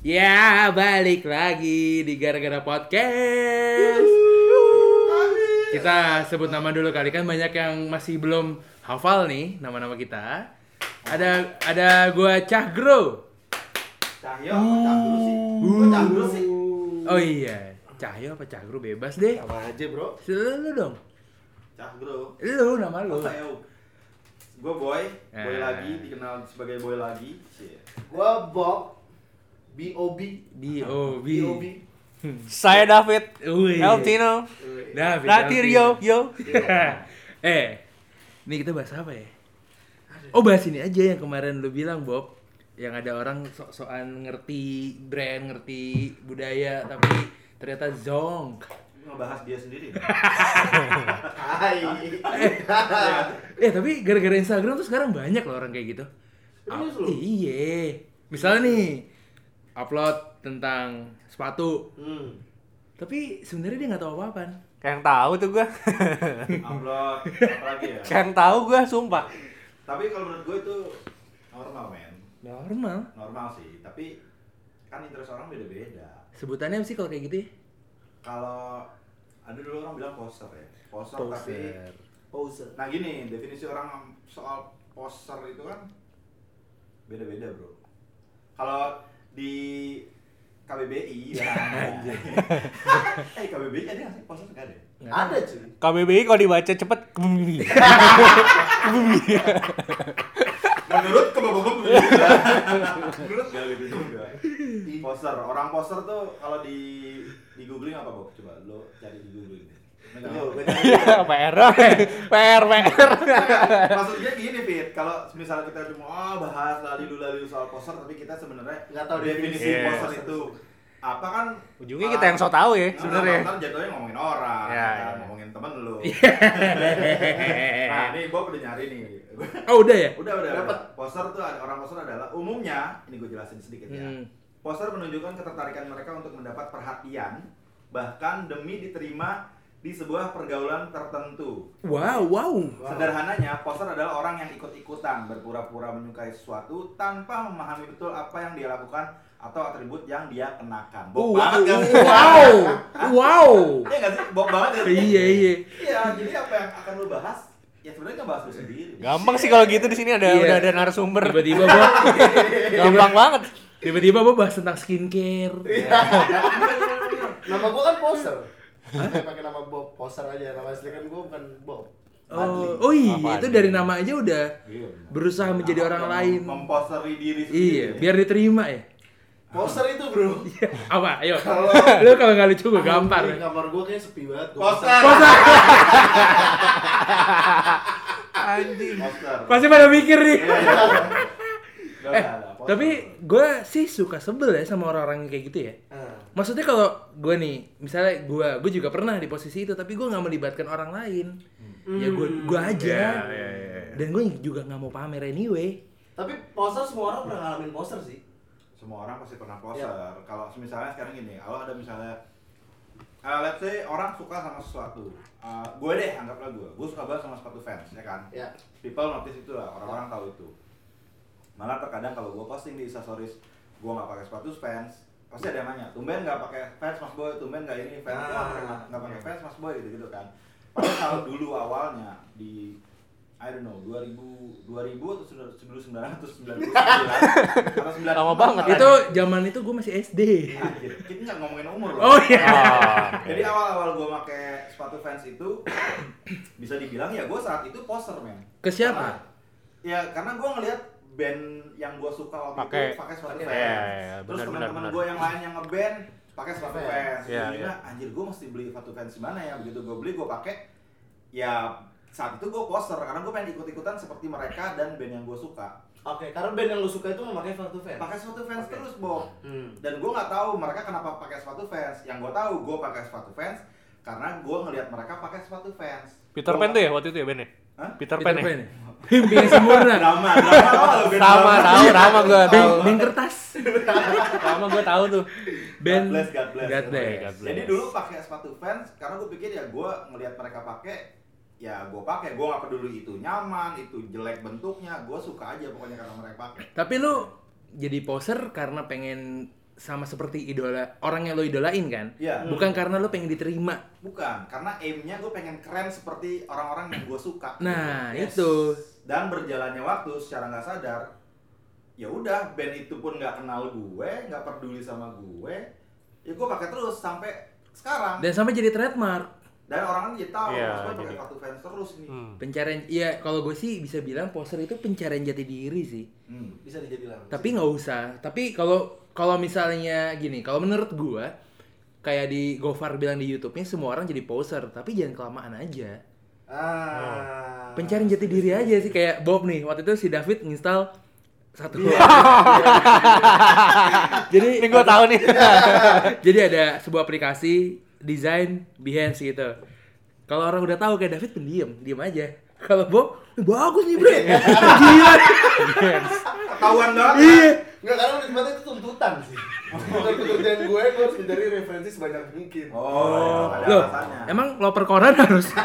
Ya, balik lagi di Gara-Gara Podcast. Kita sebut nama dulu kali kan banyak yang masih belum hafal nih nama-nama kita. Ada ada gua Cahgro. Cahyo apa Cahgro sih? Gua Cahgro sih. Oh iya, Cahyo apa Cahgro bebas deh. Sama aja bro Lu dong. Cahgro. Lu nama lu. Apa ya? Gue boy, boy Eh. lagi, dikenal sebagai boy lagi. Cie. Gua Bob B.O.B. B.O.B Saya David. Eltino David. Natir yo yo eh, ini kita bahas apa ya? Oh bahas ini aja yang kemarin lu bilang Bob, yang ada orang sok-sokan ngerti brand, ngerti budaya, tapi ternyata zonk. Ngebahas dia sendiri. Hai Eh tapi gara-gara Instagram tuh sekarang banyak loh orang kayak gitu. Serius Ah, lu? Iya. Misalnya nih, upload tentang sepatu, Hmm tapi sebenarnya dia nggak tahu apa-apa. Kayak yang tahu tuh gua Upload apa lagi ya? Kayak yang tahu gua sumpah Tapi kalau menurut gue itu normal men. Normal. Normal sih, tapi kan interest orang beda-beda. Sebutannya sih kalau kayak gitu ya? Kalau ada dulu orang bilang poser ya. Poser, tapi Poser. Poser Nah gini, definisi orang soal poser itu kan beda-beda bro. Kalau di KBBI ya. eh KBBI ada nggak sih poser nggak ada? ya? Ada cuy KBBI kalau dibaca cepet Menurut kebabak Menurut gak gitu juga. Poser, orang poser tuh kalau di di googling apa Bob? Coba lo cari di googling PR PR PR Maksudnya gini Fit, kalau misalnya kita cuma oh, bahas lali-lali soal poser tapi kita sebenarnya Nggak tahu definisi poser poser. itu apa kan Ujungnya kita yang so tau ya Nah, sebenarnya Ntar jatuhnya ngomongin orang, Ya, kan? ya. ngomongin temen lu. nah, ini Bob udah nyari nih. Oh udah ya? udah, udah, udah. Poster tuh orang poster adalah umumnya, ini gue jelasin sedikit ya. Hmm. Poster menunjukkan ketertarikan mereka untuk mendapat perhatian, bahkan demi diterima di sebuah pergaulan tertentu. Wow, wow. Sederhananya, poster adalah orang yang ikut-ikutan berpura-pura menyukai sesuatu tanpa memahami betul apa yang dia lakukan atau atribut yang dia kenakan. Wow, banget gak sih? wow, wow. Iya nggak sih? Bob banget ya? Iya, iya. Iya, jadi apa yang akan lu bahas? Ya sebenarnya nggak bahas lu sendiri. Gampang sih kalau gitu di sini ada Iya. udah ada narasumber Tiba-tiba Bob, Gampang banget tiba-tiba Bob bahas tentang skincare. Nama gua kan poser Saya pakai nama Bob poser aja Nama asli kan gua bukan Bob. Oh, oh iya, Apa itu aja? dari nama aja udah Iya. berusaha menjadi orang lain. Memposteri diri sendiri. Iya, biar diterima ya. Poser itu bro Apa? Ayo. Kalau- Lu kalau nggak lucu gue gampar. Di kamar gua kayak sepi banget gua Poster. Anjing Poster. Pasti pada mikir nih. Iya, iya. Eh, poster. tapi gue sih suka sebel ya sama orang-orang yang kayak gitu ya. Nah, Maksudnya kalau gue nih, misalnya gue, gue juga pernah di posisi itu, tapi gue nggak melibatkan orang lain. Ya gue, gue aja. Iya, iya, iya, iya. Dan gue juga nggak mau pamer anyway. Tapi poser semua orang pernah ngalamin poser sih semua orang pasti pernah poster. Kalau misalnya sekarang gini, kalau ada misalnya uh, let's say orang suka sama sesuatu. Uh, gue deh, anggaplah gue. Gue suka banget sama sepatu fans, ya kan? Ya People notice itu lah, orang-orang tahu itu. Malah terkadang kalau gue posting di instastories, gue nggak pakai sepatu fans, pasti ada yang nanya, tumben nggak pakai fans mas boy, tumben nggak ini fans, Ah. nggak pakai fans mas boy gitu gitu kan. Padahal kalau dulu awalnya di I don't know, 2000, 2000 atau sebelum 1999 atau 90 Lama banget. Itu zaman itu gue masih SD. Anjir, kita nggak ngomongin umur loh. Oh iya. Oh, Jadi awal-awal gue pakai sepatu fans itu bisa dibilang ya gue saat itu poser men. Ke siapa? Karena- ya karena gue ngeliat band yang gue suka waktu Pakai- itu pakai sepatu fans. Iya, iya, Terus teman-teman gue yang lain yang ngeband pakai sepatu Fans. Iya, Jadi iya. anjir gue mesti beli sepatu fans di mana ya? Begitu gue beli gue pakai ya saat itu gue poser karena gue pengen ikut-ikutan seperti mereka dan band yang gue suka. Oke, karena band yang lu suka itu memakai sepatu fans Pakai sepatu fans Oke. terus, Bob. Hmm dan gue nggak tahu mereka kenapa pakai sepatu fans yang gue tahu gue pakai sepatu fans karena gue ngelihat mereka pakai sepatu fans Peter Pan tuh ya waktu itu ya bandnya? Hah? Peter, Peter Pan ya? Pan ya? Yang sempurna. lo band Sama drama? tahu, sama gua Beng, tahu. beng kertas. Sama gua tahu tuh. Band. God bless, God bless. God bless. God bless. jadi dulu pakai sepatu fans karena gue pikir ya gue ngelihat mereka pakai ya gue pakai gue nggak peduli itu nyaman itu jelek bentuknya gue suka aja pokoknya karena mereka pakai Tapi lu jadi poser karena pengen sama seperti idola orang yang lo idolain kan? Iya. Bukan karena lo pengen diterima. Bukan, karena aimnya gue pengen keren seperti orang-orang yang gue suka. Nah, Yes. itu. Dan berjalannya waktu secara nggak sadar, ya udah band itu pun nggak kenal gue, nggak peduli sama gue, ya gue pakai terus sampai sekarang. Dan sampai jadi trademark. Dan orang kan jadi tahu, Mas Boy pakai jadi- kartu fans terus nih. Hmm. Pencarian, iya kalau gue sih bisa bilang poser itu pencarian jati diri sih. Hmm. Bisa dibilang. Tapi nggak usah. Tapi kalau kalau misalnya gini, kalau menurut gue kayak di Gofar bilang di YouTube-nya semua orang jadi poser, tapi jangan kelamaan aja. Ah. Pencarian jati diri aja sih kayak Bob nih. Waktu itu si David nginstal satu. jadi Ini gue tahu nih. jadi ada sebuah aplikasi desain Behance gitu. Kalau orang udah tahu kayak David pendiam, diam aja. Kalau Bob, "Eh, bagus nih bre, gila. Ketahuan banget. Iya. Enggak, karena nikmatnya itu tuntutan sih. Bukan pekerjaan gue, gue harus mencari referensi sebanyak mungkin. Oh, ada Loh, alasannya. emang loper koran harus?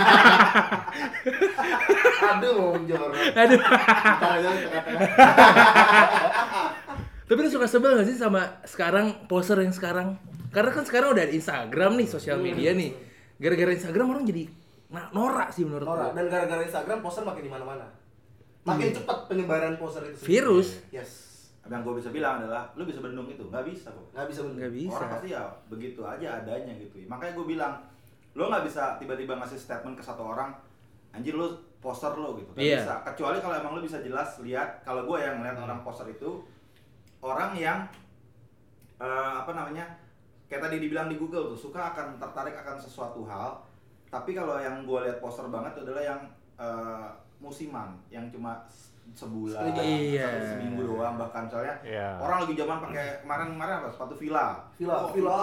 Aduh, mau jorok. Aduh. Ntar aja. Tapi lu suka sebel gak sih sama sekarang poser yang sekarang? Karena kan sekarang udah ada Instagram nih, sosial media nih. Gara-gara Instagram orang jadi na- norak sih menurut Norak. gua. Dan gara-gara Instagram poster makin di mana-mana. Makin cepat penyebaran poster itu. sendiri. Virus. Yes. Yang gue bisa bilang adalah, lu bisa bendung itu, nggak bisa kok. Nggak bisa bener. Nggak bisa. Orang pasti ya begitu aja adanya gitu. Makanya gue bilang, lo nggak bisa tiba-tiba ngasih statement ke satu orang, anjir lo poster lo gitu. Nggak Iya. bisa. Kecuali kalau emang lo bisa jelas lihat, kalau gue yang ngeliat orang poster itu orang yang eh, apa namanya, kayak tadi dibilang di Google tuh suka akan tertarik akan sesuatu hal. Tapi kalau yang gue lihat poster banget itu adalah yang eh, musiman, yang cuma sebulan, Iya. satu seminggu doang bahkan soalnya Iya. orang lagi zaman pakai kemarin kemarin apa sepatu Villa Villa, Oh, Villa,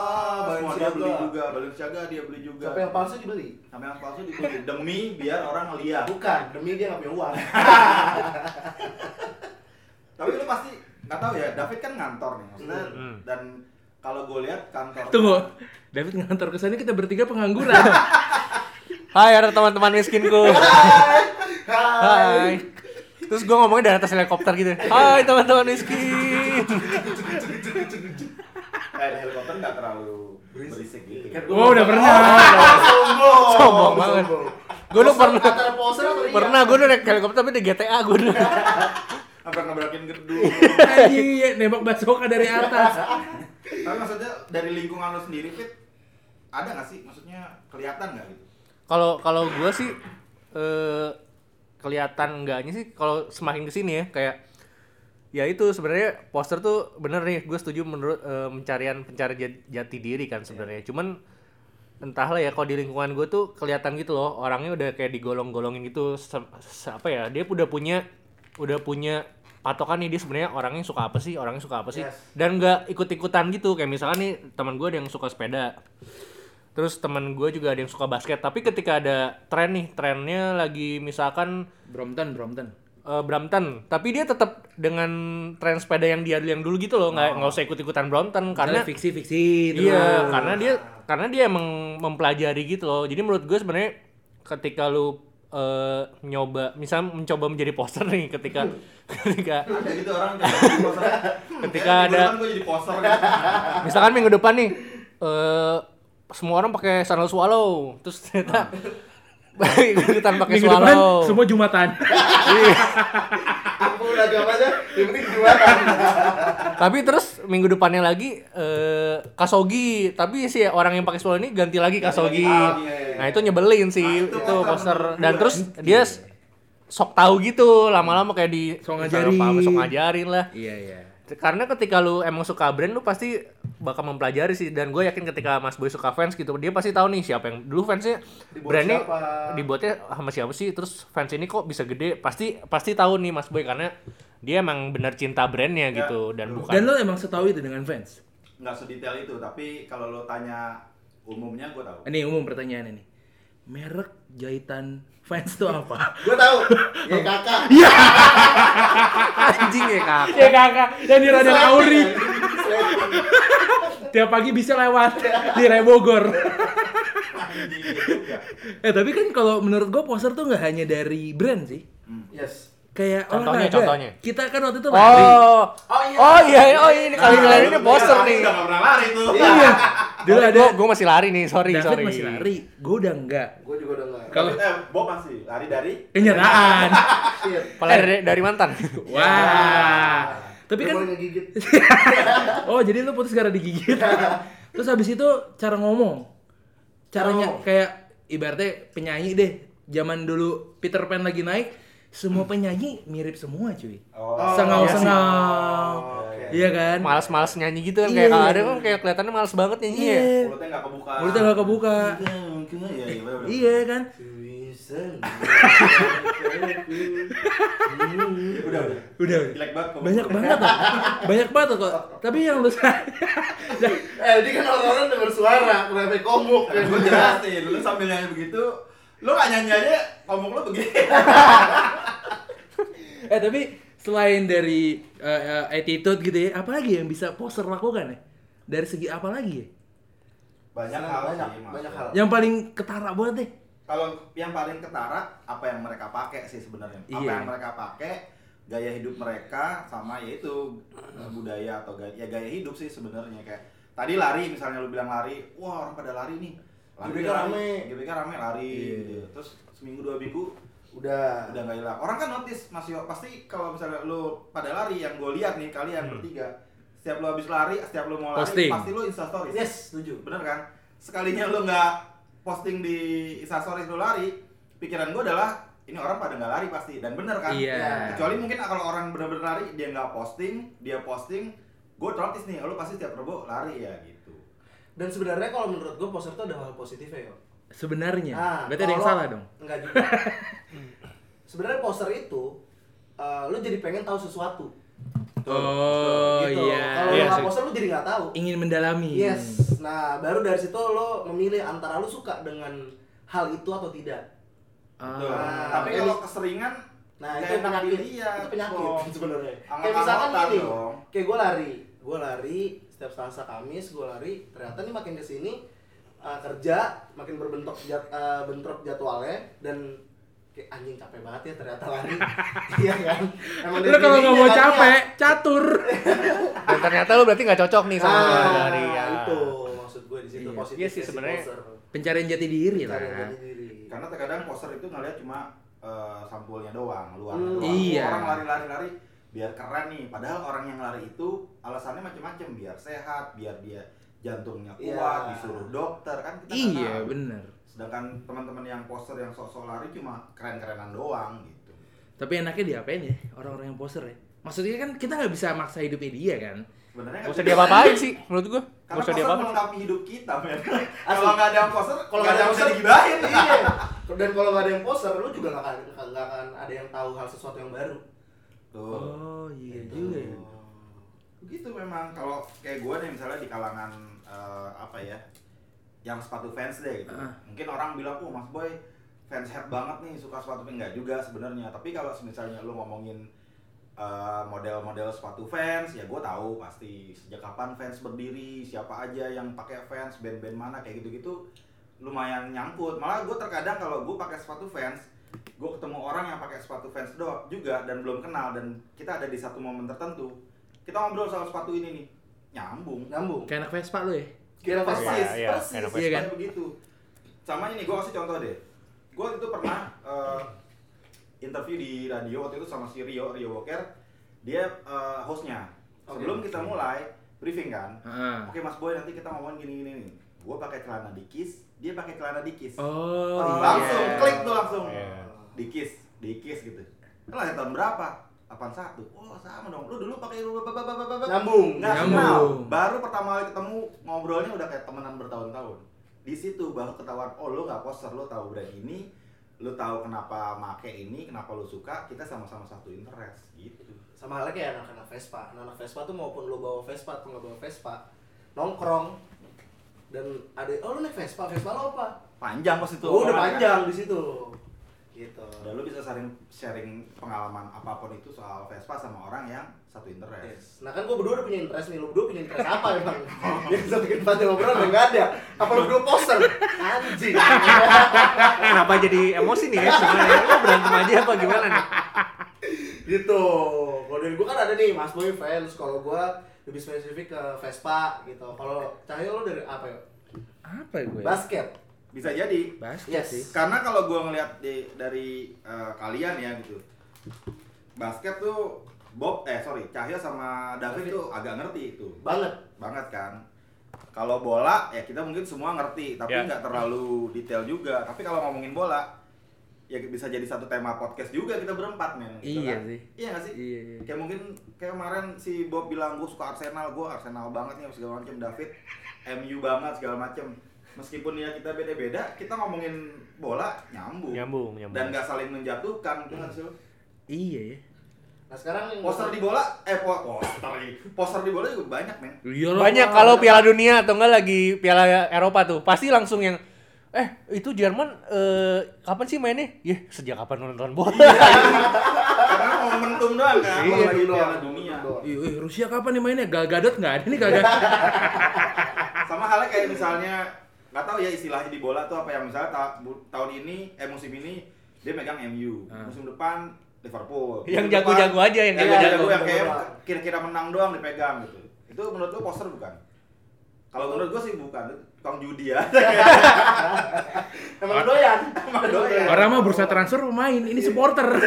semua dia beli juga Balenciaga dia beli juga Sampai yang palsu dibeli. sampai yang palsu dibeli demi biar orang ngeliat Bukan, demi dia nggak punya uang. tapi lu pasti nggak tahu ya David kan ngantor nih maksudnya Hmm. dan kalau gue lihat kantor Tunggu. David ngantor ke sana kita bertiga pengangguran. Hai ada teman-teman miskinku. Hai. Terus gue ngomongnya dari atas helikopter gitu. Hai teman-teman miskin. eh helikopter nggak terlalu berisik gitu Kan Oh, udah pernah. Sombong. Sombong banget. Gue Poster pernah. Iya? Pernah gue udah naik helikopter tapi di GTA gue udah. sampai ngebrakin gedung iya, nembak basoka dari atas. tapi maksudnya dari lingkungan lo sendiri Fit ada nggak sih maksudnya kelihatan nggak gitu Kalau kalau gue sih eh kelihatan enggaknya sih kalau semakin ke sini ya kayak ya itu sebenarnya poster tuh bener nih gue setuju menurut eh, pencarian pencari jat- jati diri kan sebenarnya. Cuman entahlah ya kalau di lingkungan gue tuh kelihatan gitu loh orangnya udah kayak digolong-golongin gitu se- se- apa ya dia udah punya udah punya patokan nih dia sebenarnya orangnya suka apa sih orangnya suka apa sih. Yes. dan nggak ikut-ikutan gitu kayak misalkan nih teman gue ada yang suka sepeda terus teman gue juga ada yang suka basket tapi ketika ada tren nih trennya lagi misalkan Brompton, Brompton. eh, Brampton tapi dia tetap dengan tren sepeda yang dia yang dulu gitu loh nggak nggak usah ikut-ikutan Brampton karena fiksi-fiksi terus. iya karena dia karena dia emang mempelajari gitu loh jadi menurut gue sebenarnya ketika lu eh, nyoba misal mencoba menjadi poster nih ketika ketika ada gitu orang yang jadi poster Ketika ada- depan gue jadi poster gitu. misalkan minggu depan nih eh semua orang pakai sandal swallow terus ternyata ikutan pakai swallow semua Jumatan. Apa pun agamanya, yang penting jualan. tapi terus minggu depannya lagi eh kasogi tapi si orang yang pakai swallow ini ganti lagi kasogi Ah, iya, iya. nah itu nyebelin sih Nah, itu, itu poster dan terus dia sok tahu gitu lama-lama kayak di Sok ngajarin. sok ngajarin lah Iya, iya. Karena ketika lu emang suka brand lu pasti bakal mempelajari sih. Dan gue yakin ketika Mas Boy suka fans gitu dia pasti tahu nih siapa yang dulu fansnya. Dibuat brandnya siapa? dibuatnya sama siapa sih? Terus fans ini kok bisa gede? Pasti pasti tahu nih Mas Boy karena dia emang benar cinta brandnya Ya, gitu. Dan bukan Dan lo emang setahu itu dengan fans? nggak sedetail itu tapi kalau lo tanya umumnya gue tahu. Ini umum pertanyaan ini. Merek jahitan fans itu apa? Gue tahu. Ya kakak. anjing ya kak ya kakak, yang di Raden Auri. Tiap pagi bisa lewat di Raya Bogor. Anjing juga Eh tapi kan kalau menurut gue poster tuh nggak hanya dari brand sih. Hmm. Yes. kayak Contohnya, olahraga. contohnya. Kita kan waktu itu lari. Oh, Oh iya. oh iya, oh ini kali Nah, lu ini poster lari nih. Udah gak pernah lari tuh. Iya. Dulu ada gue masih lari nih, sorry, David sorry. masih lari, gue udah enggak. Gue juga udah nggak. Kalau- eh, Bob masih lari dari Kenyataan. Apalagi dari, dari mantan. Wah. Tapi Udah kan oh jadi lu putus karena digigit. Terus habis itu cara ngomong. Caranya ngomong. kayak ibaratnya penyanyi deh. Zaman dulu Peter Pan lagi naik, semua penyanyi mirip semua cuy. Oh, Sengau-sengau. Oke. Iya kan? Males-males nyanyi gitu kan Iya. kayak kalau ada kan kayak kelihatannya males banget nyanyi ya. Iya. Mulutnya gak kebuka. Mulutnya gak kebuka. Iya, mungkin iya, iya. Iya kan? Udah, udah. Udah. Jelek banget kok. Banyak banget kok. Banyak banget kok. Tapi yang lu Eh, ini kan orang-orang denger suara, kenapa komuk Kan gue jelasin, lu sambil nyanyi begitu, lu gak nyanyi aja, ngomong lu begini. Eh tapi selain dari eh, eh, attitude gitu ya, apa lagi yang bisa poser lakukan ya? Dari segi apa lagi ya? Banyak hal Banyak, sih, banyak hal. Yang paling ketara banget deh. Kalau yang paling ketara, apa yang mereka pakai sih sebenarnya. Apa Iya. yang mereka pakai, gaya hidup mereka, sama yaitu eh, budaya atau gaya, ya gaya hidup sih sebenarnya kayak tadi lari misalnya lu bilang lari, wah orang pada lari nih. Lari GBK lari, rame. GBK rame lari Iya. gitu. Terus seminggu dua minggu Udah. udah nggak hilang orang kan notice masih pasti kalau misalnya lu pada lari yang gue lihat nih kalian Hmm. bertiga setiap lu habis lari setiap lu mau lari Posting. pasti lu insta stories Yes, setuju. bener kan sekalinya lu nggak posting di insta stories lu lari pikiran gue adalah ini orang pada nggak lari pasti dan bener kan Iya. kecuali mungkin kalau orang bener-bener lari dia nggak posting dia posting gue notice nih lu pasti setiap rebo lari ya gitu Dan sebenarnya kalau menurut gue poster itu ada hal positifnya yo. Sebenarnya. Nah, Berarti ada yang salah dong. Enggak juga. sebenarnya poster itu eh, lu jadi pengen tahu sesuatu. Oh gitu. iya. Kalau Iya lu poster lu jadi nggak tahu. Ingin mendalami. Yes. Nah, baru dari situ lo memilih antara lu suka dengan hal itu atau tidak. Ah. tapi Kayak kalau keseringan Nah, itu penyakit. dilihat, Itu penyakit Bong. sebenarnya. Kayak misalkan gini. dong. Kayak gue lari, gue lari setiap Selasa Kamis gue lari. Ternyata nih makin ke sini uh, kerja makin berbentuk jad, uh, bentrok jadwalnya dan kayak anjing capek banget ya ternyata lari. Iya kan? Emang Lu kalau nggak mau capek, niat. catur. Dan ternyata lu berarti nggak cocok nih sama Ah, lari ya. itu maksud gue di situ Iya. positif Iya sih, sebenarnya Pencarian jati diri lah. Cari jati diri. karena terkadang poster itu ngeliat cuma eh, sampulnya doang luar Hmm. doang Iya. orang lari-lari lari biar keren nih padahal orang yang lari itu alasannya macam-macam biar sehat biar dia jantungnya Iya. kuat disuruh dokter kan kita Iya, tahu. bener. sedangkan teman-teman yang poster yang sok-sok lari cuma keren-kerenan doang gitu Tapi enaknya diapain ya orang-orang yang poser ya? Maksudnya kan kita nggak bisa maksa hidupnya dia kan? sebenarnya Gak nggak usah bisa. diapa-apain sih menurut gua. Karena usah poster diapa-apain. melengkapi hidup kita men kalau nggak ada yang poster Kalau nggak ada yang poster, digibahin iya. Dan kalau nggak ada yang poster, lu juga nggak akan nggak akan ada yang tahu hal sesuatu yang baru. tuh Oh iya Gitu. juga ya. begitu memang kalau kayak gue nih misalnya di kalangan eh, apa ya yang sepatu fans deh gitu. Ah. mungkin orang bilang oh mas boy fans head banget nih suka sepatu. Enggak juga sebenarnya. Tapi kalau misalnya lu ngomongin eh, model-model sepatu fans ya gue tahu pasti sejak kapan fans berdiri siapa aja yang pakai fans band-band mana kayak gitu-gitu lumayan nyangkut. Malah gue terkadang kalau gue pakai sepatu fans gue ketemu orang yang pakai sepatu fans doang juga dan belum kenal dan kita ada di satu momen tertentu kita ngobrol soal sepatu ini nih nyambung Nyambung. Kayak anak Vespa lu ya? Kira persis pasti. Iya, iya, persis enak Vespa. kayak begitu sama ini gue kasih contoh deh gue itu pernah eh, interview di radio waktu itu sama si Rio Rio Walker dia eh, hostnya sebelum kita mulai briefing kan Heeh. oke mas boy nanti kita ngomongin gini gini nih gue pakai celana dikis dia pakai celana dikis Oh, iya. langsung klik tuh langsung Iya. dikis dikis gitu lahir tahun berapa 81 oh sama dong lu dulu pakai Nyambung. nggak Nyambung. kenal baru pertama kali ketemu ngobrolnya udah kayak temenan bertahun-tahun di situ baru ketahuan oh lu nggak poster lu tahu brand ini lu tahu kenapa make ini kenapa lu suka kita sama-sama satu interest gitu Sama halnya kayak anak-anak Vespa. Anak-anak Vespa tuh maupun lu bawa Vespa atau nggak bawa Vespa, nongkrong dan ada oh lu naik Vespa, Vespa lo apa? panjang pas itu Oh, udah panjang di situ. Gitu. dan lu bisa sharing sharing pengalaman apa pun itu soal Vespa sama orang yang satu interest Yes. Nah kan gue berdua udah punya interest nih, lu berdua punya interest apa emang? Yang bisa bikin panjang ngobrol udah nggak ada. Apa lu berdua poster? Anjing. Kenapa jadi emosi nih ya sebenarnya? Lo berantem aja apa gimana nih? gitu kalau dari gue kan ada nih Mas Boy fans kalau gue lebih spesifik ke Vespa gitu kalau Cahyo lo dari apa ya Apa ya gue? basket Bisa jadi. Basket Yes. sih. Karena kalau gua ngeliat di, dari eh, kalian ya gitu. Basket tuh Bob eh sorry, Cahyo sama David David. tuh agak ngerti itu. banget banget kan. Kalau bola ya kita mungkin semua ngerti, tapi Ya. nggak terlalu detail juga. Tapi kalau ngomongin bola ya bisa jadi satu tema podcast juga kita berempat men. gitu Iya kan. sih. Iya nggak sih? Iya, iya. Kayak mungkin kayak kemarin si Bob bilang gue suka Arsenal, gue Arsenal banget nih segala macam. David MU banget segala macam. Meskipun ya kita beda-beda, kita ngomongin bola nyambung. Nyambung, nyambung. Dan nggak saling menjatuhkan, gitu nggak sih? Iya ya. nah sekarang yang Poster di bola, eh po poster lagi. Poster di bola juga banyak men. Iya. Banyak kalau Piala Dunia atau enggak lagi Piala Eropa tuh, pasti langsung yang eh itu Jerman eh, kapan sih mainnya? Ya sejak kapan nonton bola? Karena momentum doang kan, Iya, lagi doang, Piala Dunia. Ih, ih, Rusia kapan nih mainnya? Gal Gadot nggak ada nih Gal Gadot. Sama halnya kayak misalnya nggak tahu ya istilahnya di bola tuh apa yang misalnya ta- tahun ini eh musim ini dia megang MU, Ah. musim depan Liverpool. Yang jago-jago aja, yang yang jago-jago. jago yang kayak Jago-jago. kira-kira menang doang dipegang gitu. Itu menurut lu poster bukan? Kalau menurut gua sih bukan, tukang judi ya. emang doyan Emang doyan. Orang mah bursa transfer pemain, ini supporter.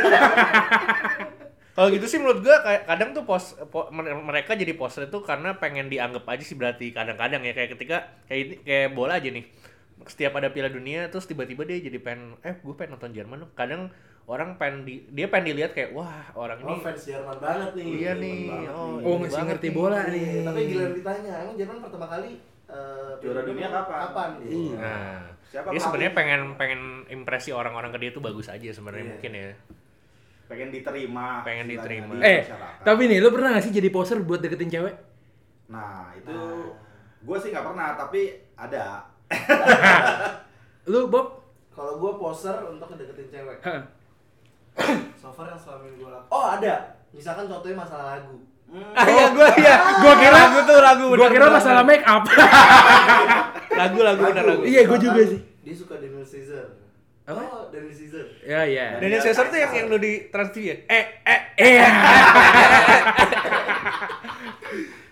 Kalau gitu sih menurut gua kayak kadang tuh pos, po- mer- mereka jadi poster itu karena pengen dianggap aja sih berarti kadang-kadang ya kayak ketika kayak ini- kayak bola aja nih. Setiap ada Piala Dunia terus tiba-tiba dia jadi pengen eh gue pengen nonton Jerman dong. Kadang orang pengen di, dia pengen dilihat kayak wah orang oh ini fans Jerman banget nih iya nih. Oh, nih. Oh, masih ngerti nih. bola nih. Iya, tapi giliran ditanya emang Jerman pertama kali eh, Juara dunia kapan? kapan Iya. Nah, Siapa dia sebenarnya pengen pengen impresi orang-orang ke dia tuh bagus aja sebenarnya Iya. mungkin ya. Pengen diterima. Pengen diterima. di eh, masyarakat. tapi nih, lu pernah gak sih jadi poser buat deketin cewek? Nah, itu Nah. gue sih nggak pernah, tapi ada. Lu Bob? kalau gue poser untuk ngedeketin cewek so far yang selama ini gue lakukan oh ada misalkan contohnya masalah lagu Ah iya gua iya. Gua kira lagu tuh lagu. Gua kira masalah make up. lagu lagu benar lagu. Iya, gua juga sih. dia suka Daniel Caesar Apa? oh Daniel Caesar Ya, ya. Daniel Caesar tuh yang yang lu di Trans TV ya? Eh eh Eh,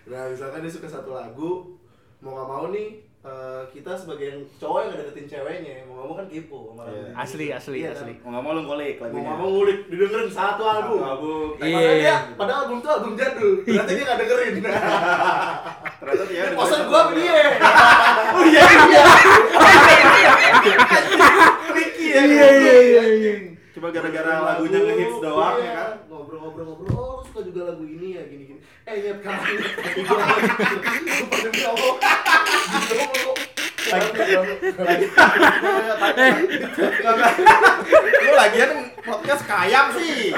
nah misalkan dia suka satu lagu mau nggak mau nih eh, kita sebagai yang cowok yang ngedeketin ceweknya mau nggak mau kan kepo sama lagu Iya. Asli, asli, Iya kan? asli. Mau nggak mau lu ngulik mau lagunya. nggak mau ngulik didengerin satu album Satu album. Iya. Padahal dia, padahal album itu album jadul. Ternyata dia nggak dengerin. Ternyata dia Ini poster gua sama dia. Oh iya iya. Ricky Iya, iya, iya, iya. Cuma gara-gara lagunya ngehits doang Iya. ya kan. Ngobrol-ngobrol-ngobrol. Oh, lu suka juga lagu ini ya gini-gini. Eh, kan. Gua Lupa demi Allah. Lu lagian podcast kayang sih.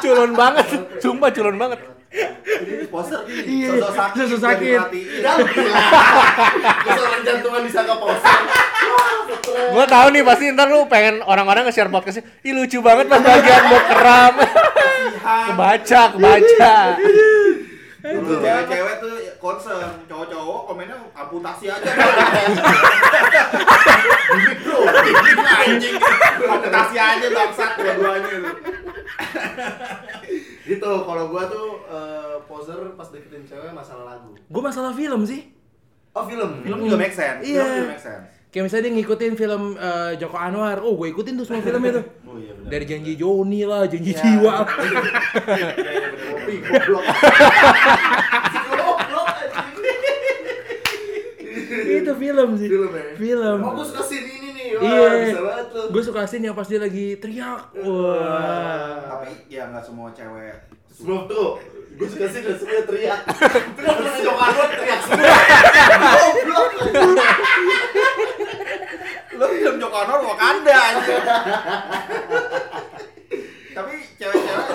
Culun banget. Sumpah culun banget. Ini poster nih. Iya, Sosok sakit. sosok sakit. gila. Kesoran jantungan disangka poster. Wah, stres. Gua tahu nih pasti ntar lu pengen orang-orang nge-share podcastnya. Ih lucu banget pas bagian buat keram. kebaca, kebaca. Dulu cewek-cewek tuh concern, cowok-cowok komennya amputasi aja. Bro, Anjing, amputasi aja bangsat dua-duanya lu. Gitu kalau gua tuh eh, poser pas deketin cewek masalah lagu Gue masalah film sih. oh film Film juga make sense. Film Iya. juga make sense. Kayak misalnya dia ngikutin film eh, Joko Anwar. Oh, gue ikutin tuh semua filmnya tuh. Oh iya benar. Dari janji Joni lah, janji Ya. jiwa. Iya iya kopi goblok. Itu film sih. film ya Film. oh gua suka scene ini nih wah Iya. bisa banget tuh Gue suka scene yang pas dia lagi teriak. Wah. Tapi ya nggak semua cewek sebelum tuh gua suka scene dan semuanya teriak terus terus jokan gua teriak semua goblok Lo film Joko Anwar Wakanda aja. Tapi cewek-cewek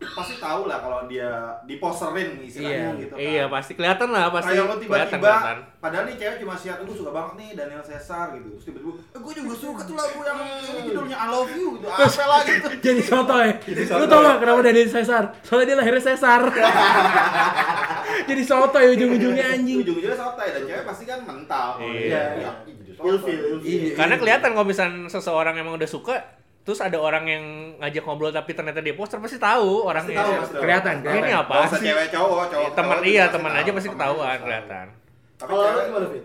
pasti tahu lah kalau dia diposterin istilahnya Iya. gitu kan. Iya pasti kelihatan lah pasti. Kayak lo tiba-tiba, padahal nih cewek cuma siap, gue suka banget nih Daniel Caesar gitu. Terus tiba-tiba, eh, gue juga suka tuh lagu yang ini judulnya I Love You gitu. Apa lah gitu. Jadi sotoy. Lu sotoy. tau gak kenapa Daniel Caesar? Soalnya dia lahirnya Caesar. Jadi sotoy ujung-ujungnya anjing. Ujung-ujungnya sotai dan cewek pasti kan mental. Iya. "Ya, jadi sotoy." ilfil ilfil Iya. Karena kelihatan kalau misalnya seseorang emang udah suka terus ada orang yang ngajak ngobrol tapi ternyata dia poster pasti tahu orangnya. tahu, Iya, pasti Kelihatan, Ini kelihatan. apa usah sih? cewek cowok, cowok. teman cowok iya teman tahu, aja pasti ketahuan tahu. kelihatan. Tapi Kalau lu cewek- gimana, Fit?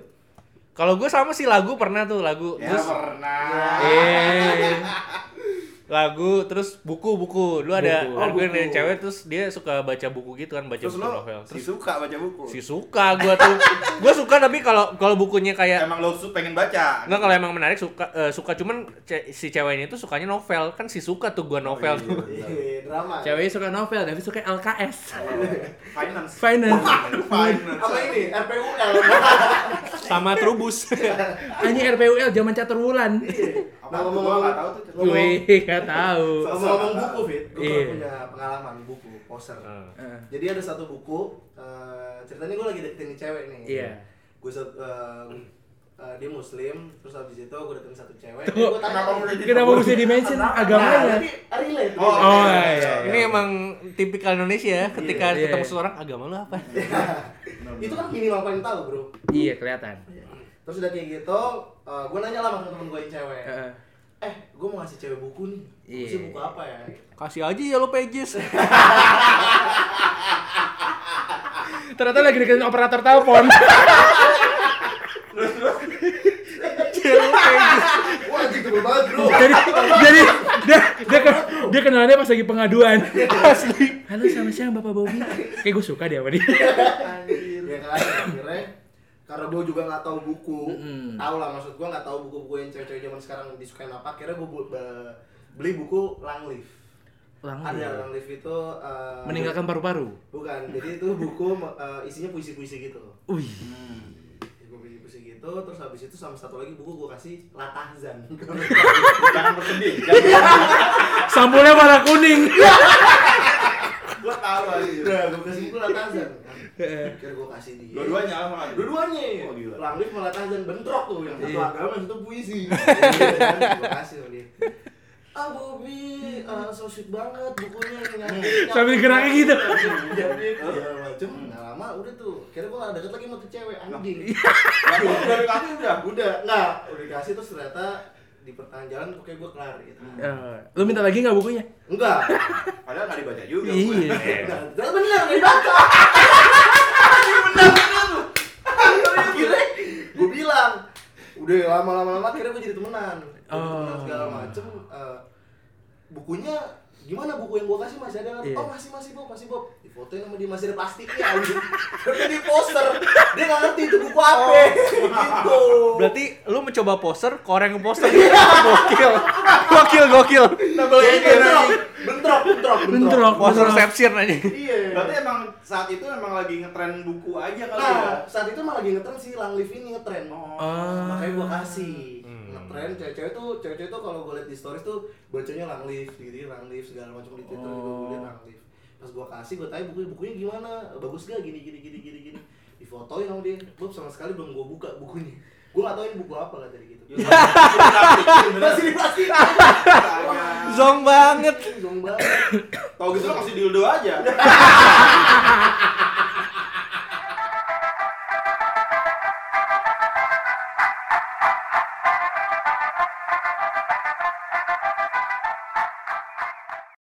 Kalau gue sama sih lagu pernah tuh lagu Ya terus pernah. Eh, lagu terus buku buku lu ada Buku. ada Oh, buku. yang cewek terus dia suka baca buku gitu kan baca Terus buku lo novel si terus suka baca buku. si suka gue tuh gue suka tapi kalau kalau bukunya kayak Emang lo pengen baca? Enggak kalau emang menarik suka eh, suka cuman ce- si ceweknya itu sukanya novel kan si suka tuh gua novel iya, tuh bener. Iya, drama. ceweknya suka novel, David suka LKS. Finance. Finance. Finance. Apa ini? RPUL. sama Trubus Anjing RPUL zaman catur wulan. Nah? Gua ngomong-ngomong- nggak tahu tuh. ngomong- Wih, gak tahu. Ngomong-ngomong buku, Fit, gue Iya. punya pengalaman buku, poster. Heeh. Jadi ada satu buku, eh, ceritanya gue lagi deketin cewek nih. Iya. Gue dia muslim, terus habis itu gue deketin satu cewek. Tuh, Eh, gua tanya kenapa di- Kenapa mesti dimention Nah, agamanya? jadi relate. Oh. Oh, iya, iya. ini emang tipikal Indonesia ya ketika Iya. ketemu seseorang agama lu apa Itu kan minimal paling tahu, Bro. Iya, kelihatan. Terus udah kayak gitu, gue nanya lah sama temen gue yang cewek. Heeh. Eh, gue mau ngasih cewek buku nih. Iya. Kasih buku apa ya? kasih aja ya lo pages Ternyata lagi deketin operator telepon. Wah, banget, Bro. jadi jadi dia dia, ke- dia kenalannya pas lagi pengaduan. Asli. Halo sama siapa Bapak Bobby? Kayak gue suka dia sama dia. Anjir. Ya kan, akhirnya karena gue juga nggak tahu buku, Mm-mm. tahu lah maksud gue nggak tahu buku-buku yang cewek-cewek zaman sekarang disukain apa. Akhirnya gue beli buku Langleaf. Ada Langleaf itu eh, Meninggalkan paru-paru. Bukan, jadi itu buku eh, isinya puisi-puisi gitu. Wih. Gue puisi-puisi gitu, terus habis itu sama satu lagi buku gue kasih Latahzan. Jangan bersedih. Jangan bersedih. Sampulnya warna kuning. Gua tahu aja. Udah, gue kasih buku Latahzan. Akhirnya gue kasih dia. Dua-duanya malah. Dua-duanya. Oh, gila. Malah Tarzan bentrok tuh yang satu Iya. agama yang satu puisi. Iya, Gua kasih sama dia. Ah Bobby, ah, so sweet banget bukunya yang nyanyi. Sambil geraknya gitu. Jadi macem. Nggak lama udah tuh. Kira gua nggak deket lagi sama tuh cewek anjing. Udah dikasih udah. Udah, nggak. Udah dikasih terus ternyata di pertengahan jalan pokoknya gua kelar gitu. Eh, lu minta lagi nggak bukunya? Enggak. Padahal nggak dibaca juga. Iya. Enggak. Ternyata bener nggak dibaca. Akhirnya gue bilang udah lama-lama lama akhirnya gue jadi temenan jadi temenan Oh. segala macem eh, bukunya gimana buku yang gue kasih masih ada? Iya. oh masih masih bob masih bob di fotoin sama dia masih ada plastiknya anjing tapi di poster dia nggak ngerti itu buku apa gitu berarti lu mencoba poster koreng poster gokil gokil gokil Double agent bentrok bentrok bentrok Bentrok. poster sepsian aja iya Berarti emang saat itu emang lagi ngetren buku aja kali ya. Nah, saat itu malah lagi ngetren si Langleaf ini ngetren. Oh. Ah. Makanya gua kasih. Ngetren cewek-cewek tuh, cewek-cewek tuh kalau gua liat di stories tuh bacanya Langleaf, gitu Langleaf segala macam di Twitter juga gua liat Langleaf. Pas gua kasih, gua tanya bukunya, bukunya gimana? Bagus gak? Gini gini gini gini gini. Difotoin sama dia. Bob sama sekali belum gua buka bukunya. Gua gak tau ini buku apa lah tadi gitu. Masih di plastik. zong banget Zong banget. Tau gitu lo kasih dildo aja.